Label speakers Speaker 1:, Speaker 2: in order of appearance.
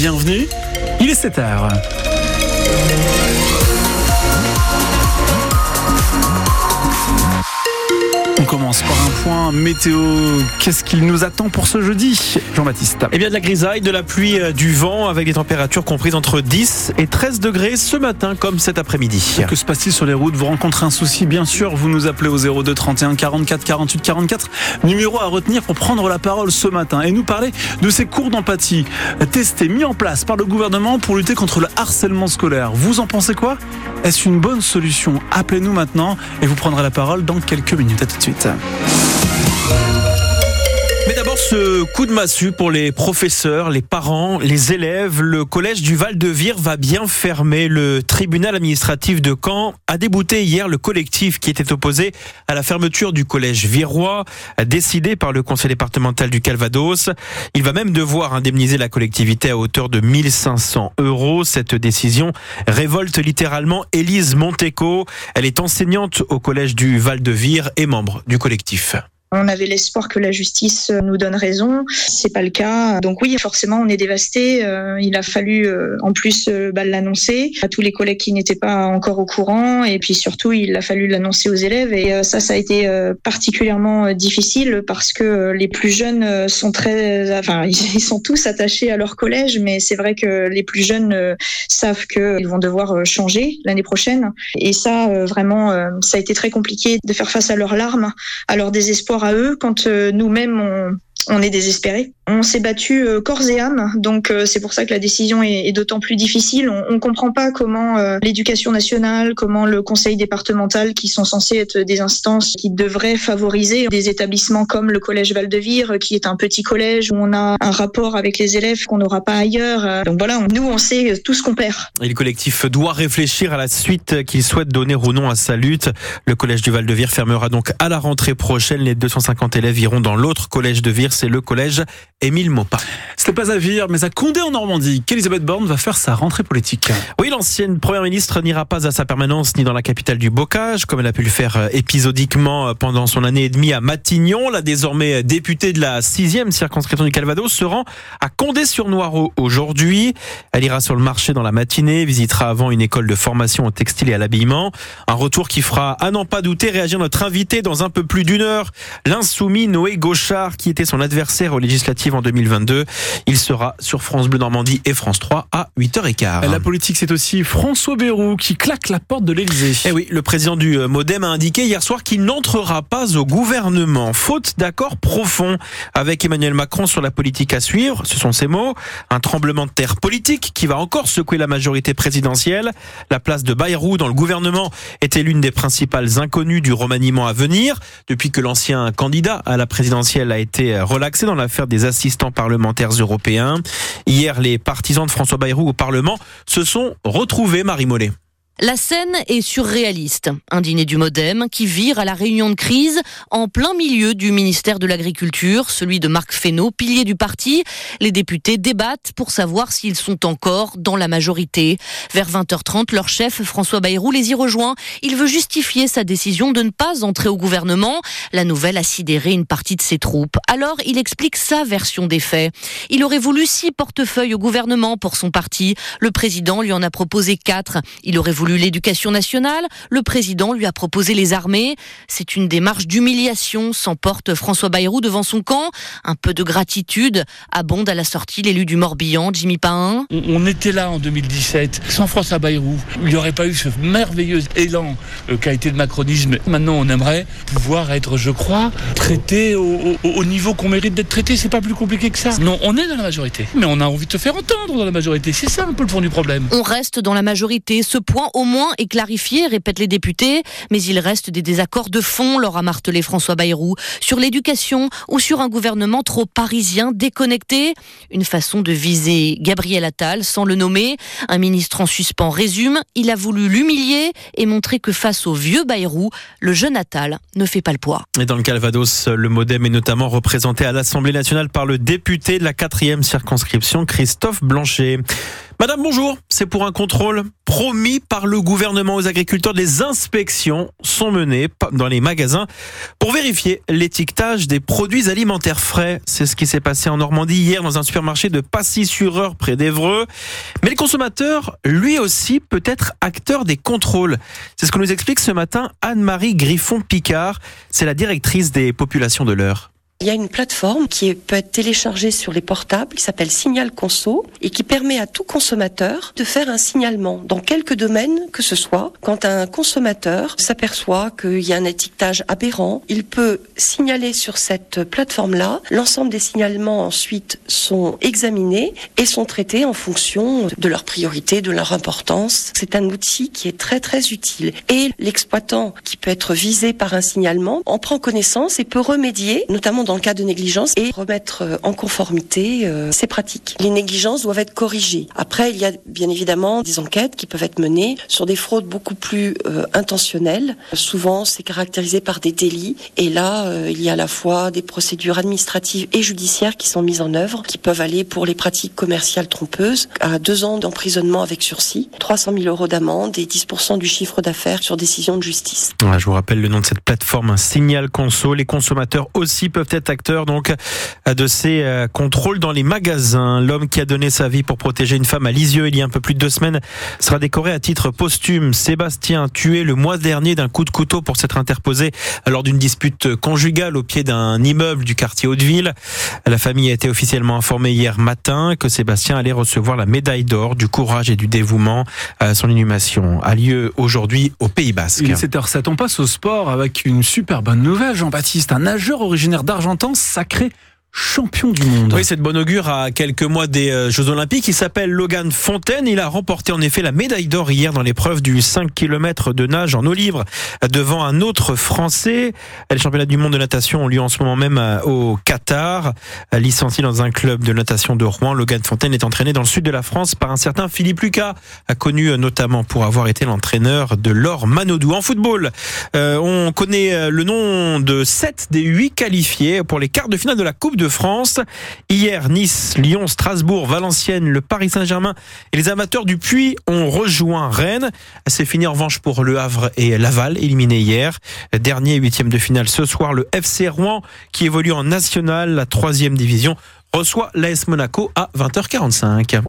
Speaker 1: bienvenue. Il est 7h. On commence par un point météo. Qu'est-ce qu'il nous attend pour ce jeudi, Jean-Baptiste
Speaker 2: Eh bien de la grisaille, de la pluie, euh, du vent, avec des températures comprises entre 10 et 13 degrés ce matin comme cet après-midi.
Speaker 1: Que se passe-t-il sur les routes Vous rencontrez un souci, bien sûr, vous nous appelez au 02 31 44 48 44. Numéro à retenir pour prendre la parole ce matin et nous parler de ces cours d'empathie testés, mis en place par le gouvernement pour lutter contre le harcèlement scolaire. Vous en pensez quoi? Est-ce une bonne solution? Appelez-nous maintenant et vous prendrez la parole dans quelques minutes. À tout de suite.
Speaker 2: Mais d'abord, ce coup de massue pour les professeurs, les parents, les élèves. Le collège du Val-de-Vire va bien fermer. Le tribunal administratif de Caen a débouté hier le collectif qui était opposé à la fermeture du collège virois, décidé par le conseil départemental du Calvados. Il va même devoir indemniser la collectivité à hauteur de 1500 euros. Cette décision révolte littéralement Élise Monteco. Elle est enseignante au collège du Val-de-Vire et membre du collectif.
Speaker 3: On avait l'espoir que la justice nous donne raison. C'est pas le cas. Donc oui, forcément, on est dévasté. Euh, il a fallu euh, en plus euh, bah, l'annoncer à tous les collègues qui n'étaient pas encore au courant. Et puis surtout, il a fallu l'annoncer aux élèves. Et ça, ça a été particulièrement difficile parce que les plus jeunes sont très, enfin, ils sont tous attachés à leur collège, mais c'est vrai que les plus jeunes savent qu'ils vont devoir changer l'année prochaine. Et ça, vraiment, ça a été très compliqué de faire face à leurs larmes, à leur désespoir à eux quand euh, nous-mêmes on, on est désespéré. On s'est battu euh, corps et âme, donc euh, c'est pour ça que la décision est, d'autant plus difficile. On ne comprend pas comment euh, l'éducation nationale, comment le conseil départemental, qui sont censés être des instances qui devraient favoriser des établissements comme le collège Val-de-Vire, qui est un petit collège où on a un rapport avec les élèves qu'on n'aura pas ailleurs. Donc voilà, nous on sait tout ce qu'on perd.
Speaker 2: Et le collectif doit réfléchir à la suite qu'il souhaite donner au nom à sa lutte. Le collège du Val-de-Vire fermera donc à la rentrée prochaine. Les 250 élèves iront dans l'autre collège de Vire c'est le collège Émile Maupin.
Speaker 1: C'était pas à Vire, mais à Condé en Normandie qu'Elisabeth Borne va faire sa rentrée politique.
Speaker 2: Oui, l'ancienne première ministre n'ira pas à sa permanence ni dans la capitale du bocage, comme elle a pu le faire euh, épisodiquement euh, pendant son année et demie à Matignon. La désormais députée de la sixième circonscription du Calvados se rend à Condé-sur-Noireau aujourd'hui. Elle ira sur le marché dans la matinée, visitera avant une école de formation au textile et à l'habillement. Un retour qui fera, à n'en pas douter, réagir notre invité dans un peu plus d'une heure, l'insoumis Noé Gauchard, qui était son adversaire aux législatives en 2022. Il sera sur France Bleu Normandie et France 3 à 8h15.
Speaker 1: La politique, c'est aussi François Bayrou qui claque la porte de l'Élysée.
Speaker 2: Eh oui, le président du euh, Modem a indiqué hier soir qu'il n'entrera pas au gouvernement, faute d'accord profond avec Emmanuel Macron sur la politique à suivre. Ce sont ses mots. Un tremblement de terre politique qui va encore secouer la majorité présidentielle. La place de Bayrou dans le gouvernement était l'une des principales inconnues du remaniement à venir. Depuis que l'ancien candidat à la présidentielle a été relaxé dans l'affaire des assistants parlementaires européens. Hier, les partisans de François Bayrou au Parlement se sont retrouvés, Marie Mollet.
Speaker 4: La scène est surréaliste. Un dîner du Modem qui vire à la réunion de crise en plein milieu du ministère de l'Agriculture, celui de Marc Fesneau, pilier du parti. Les députés débattent pour savoir s'ils sont encore dans la majorité. Vers 20h30, leur chef, François Bayrou, les y rejoint. Il veut justifier sa décision de ne pas entrer au gouvernement. La nouvelle a sidéré une partie de ses troupes. Alors, il explique sa version des faits. Il aurait voulu six portefeuilles au gouvernement pour son parti. Le président lui en a proposé quatre. L'éducation nationale, le président lui a proposé les armées. C'est une démarche d'humiliation, s'emporte François Bayrou devant son camp. Un peu de gratitude abonde à la sortie l'élu du Morbihan, Jimmy Pain.
Speaker 5: On était là en 2017, sans François Bayrou. Il n'y aurait pas eu ce merveilleux élan euh, qu'a été le macronisme. Maintenant, on aimerait pouvoir être, je crois, traité au, au niveau qu'on mérite d'être traité. C'est pas plus compliqué que ça. Non, on est dans la majorité. Mais on a envie de te faire entendre dans la majorité. C'est ça un peu le fond du problème.
Speaker 4: On reste dans la majorité. Ce point au moins est clarifié, répètent les députés, mais il reste des désaccords de fond, leur a martelé François Bayrou, sur l'éducation ou sur un gouvernement trop parisien, déconnecté. Une façon de viser Gabriel Attal sans le nommer. Un ministre en suspens résume, il a voulu l'humilier et montrer que face au vieux Bayrou, le jeune Attal ne fait pas le poids.
Speaker 2: Et dans le Calvados, le Modem est notamment représenté à l'Assemblée nationale par le député de la quatrième circonscription, Christophe Blanchet. Madame, bonjour. C'est pour un contrôle promis par le gouvernement aux agriculteurs. Des inspections sont menées dans les magasins pour vérifier l'étiquetage des produits alimentaires frais. C'est ce qui s'est passé en Normandie hier dans un supermarché de Passy-sur-Eure près d'Evreux. Mais le consommateur, lui aussi, peut être acteur des contrôles. C'est ce que nous explique ce matin Anne-Marie Griffon-Picard. C'est la directrice des populations de l'heure.
Speaker 6: Il y a une plateforme qui peut être téléchargée sur les portables qui s'appelle Signal Conso et qui permet à tout consommateur de faire un signalement dans quelques domaines que ce soit. Quand un consommateur s'aperçoit qu'il y a un étiquetage aberrant, il peut signaler sur cette plateforme-là. L'ensemble des signalements ensuite sont examinés et sont traités en fonction de leur priorité, de leur importance. C'est un outil qui est très très utile. Et l'exploitant qui peut être visé par un signalement en prend connaissance et peut remédier, notamment le cas de négligence et remettre euh, en conformité euh, ces pratiques. Les négligences doivent être corrigées. Après, il y a bien évidemment des enquêtes qui peuvent être menées sur des fraudes beaucoup plus euh, intentionnelles. Souvent, c'est caractérisé par des délits et là, il y a à la fois des procédures administratives et judiciaires qui sont mises en œuvre, qui peuvent aller pour les pratiques commerciales trompeuses à deux ans d'emprisonnement avec sursis, 300 000 euros d'amende et 10% du chiffre d'affaires sur décision de justice.
Speaker 2: je vous rappelle le nom de cette plateforme, Signal Conso. Les consommateurs aussi peuvent être acteur donc de ces euh, contrôles dans les magasins. L'homme qui a donné sa vie pour protéger une femme à Lisieux il y a un peu plus de deux semaines sera décoré à titre posthume. Sébastien, tué le mois dernier d'un coup de couteau pour s'être interposé lors d'une dispute conjugale au pied d'un immeuble du quartier Hauteville. La famille a été officiellement informée hier matin que Sébastien allait recevoir la médaille d'or du courage et du dévouement. Son inhumation a lieu aujourd'hui au Pays Basque.
Speaker 1: 7h07. On passe au sport avec une super bonne nouvelle, Jean-Baptiste. Un nageur originaire d'Argentine sacré champion du monde.
Speaker 2: Oui, cette bonne augure à quelques mois des euh, Jeux Olympiques. Il s'appelle Logan Fontaine. Il a remporté en effet la médaille d'or hier dans l'épreuve du 5 km de nage en eau libre devant un autre Français. Les championnats du monde de natation ont lieu en ce moment même euh, au Qatar. Licencié dans un club de natation de Rouen, Logan Fontaine est entraîné dans le sud de la France par un certain Philippe Lucas, connu euh, notamment pour avoir été l'entraîneur de Laure Manodou. En football, on connaît le nom de 7 des 8 qualifiés pour les quarts de finale de la Coupe de France. Hier, Nice, Lyon, Strasbourg, Valenciennes, le Paris Saint-Germain et les amateurs du Puy ont rejoint Rennes. C'est fini en revanche pour Le Havre et Laval, éliminés hier. Dernier huitième de finale ce soir, le FC Rouen qui évolue en national, la troisième division, reçoit l'AS Monaco à 20h45.